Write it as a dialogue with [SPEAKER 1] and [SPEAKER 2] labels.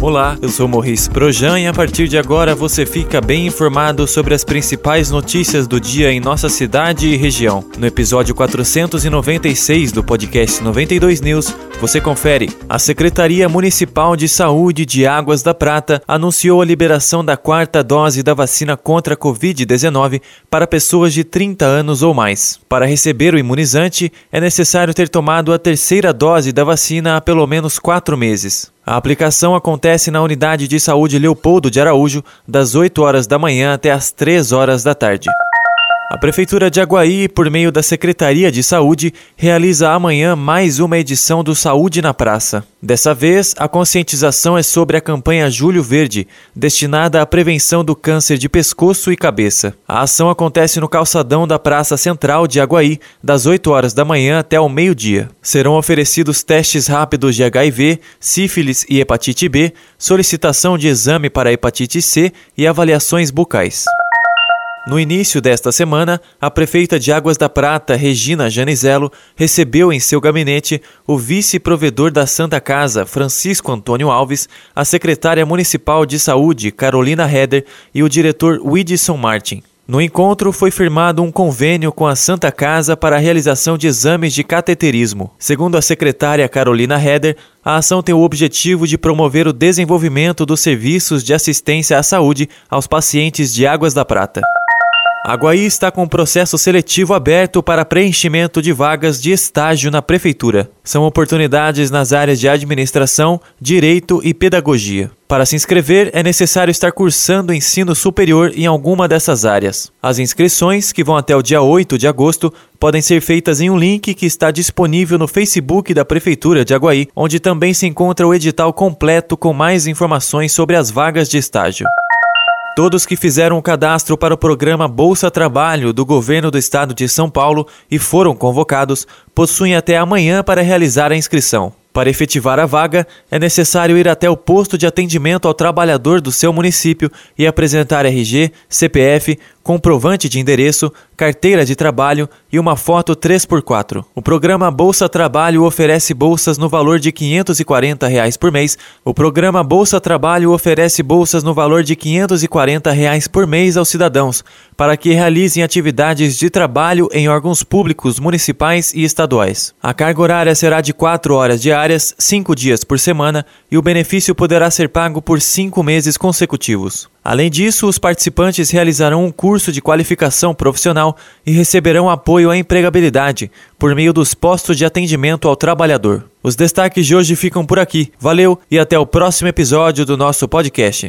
[SPEAKER 1] Olá, eu sou Maurice Projan e a partir de agora você fica bem informado sobre as principais notícias do dia em nossa cidade e região. No episódio 496 do podcast 92 News, você confere. A Secretaria Municipal de Saúde de Águas da Prata anunciou a liberação da quarta dose da vacina contra a Covid-19 para pessoas de 30 anos ou mais. Para receber o imunizante, é necessário ter tomado a terceira dose da vacina há pelo menos quatro meses. A aplicação acontece na Unidade de Saúde Leopoldo de Araújo, das 8 horas da manhã até as 3 horas da tarde. A Prefeitura de Aguaí, por meio da Secretaria de Saúde, realiza amanhã mais uma edição do Saúde na Praça. Dessa vez, a conscientização é sobre a campanha Julho Verde, destinada à prevenção do câncer de pescoço e cabeça. A ação acontece no calçadão da Praça Central de Aguaí, das 8 horas da manhã até o meio-dia. Serão oferecidos testes rápidos de HIV, sífilis e hepatite B, solicitação de exame para hepatite C e avaliações bucais. No início desta semana, a prefeita de Águas da Prata, Regina Janizelo, recebeu em seu gabinete o vice-provedor da Santa Casa, Francisco Antônio Alves, a secretária municipal de saúde, Carolina Heder, e o diretor Widson Martin. No encontro, foi firmado um convênio com a Santa Casa para a realização de exames de cateterismo. Segundo a secretária Carolina Heder, a ação tem o objetivo de promover o desenvolvimento dos serviços de assistência à saúde aos pacientes de Águas da Prata. Aguaí está com processo seletivo aberto para preenchimento de vagas de estágio na Prefeitura. São oportunidades nas áreas de administração, direito e pedagogia. Para se inscrever, é necessário estar cursando ensino superior em alguma dessas áreas. As inscrições, que vão até o dia 8 de agosto, podem ser feitas em um link que está disponível no Facebook da Prefeitura de Aguaí, onde também se encontra o edital completo com mais informações sobre as vagas de estágio. Todos que fizeram o cadastro para o programa Bolsa Trabalho do governo do estado de São Paulo e foram convocados possuem até amanhã para realizar a inscrição. Para efetivar a vaga, é necessário ir até o posto de atendimento ao trabalhador do seu município e apresentar RG, CPF, comprovante de endereço, carteira de trabalho e uma foto 3x4. O programa Bolsa Trabalho oferece bolsas no valor de 540 reais por mês. O programa Bolsa Trabalho oferece bolsas no valor de 540 reais por mês aos cidadãos, para que realizem atividades de trabalho em órgãos públicos municipais e estaduais. A carga horária será de 4 horas diárias, 5 dias por semana, e o benefício poderá ser pago por 5 meses consecutivos. Além disso, os participantes realizarão um curso de qualificação profissional e receberão apoio à empregabilidade por meio dos postos de atendimento ao trabalhador. Os destaques de hoje ficam por aqui. Valeu e até o próximo episódio do nosso podcast.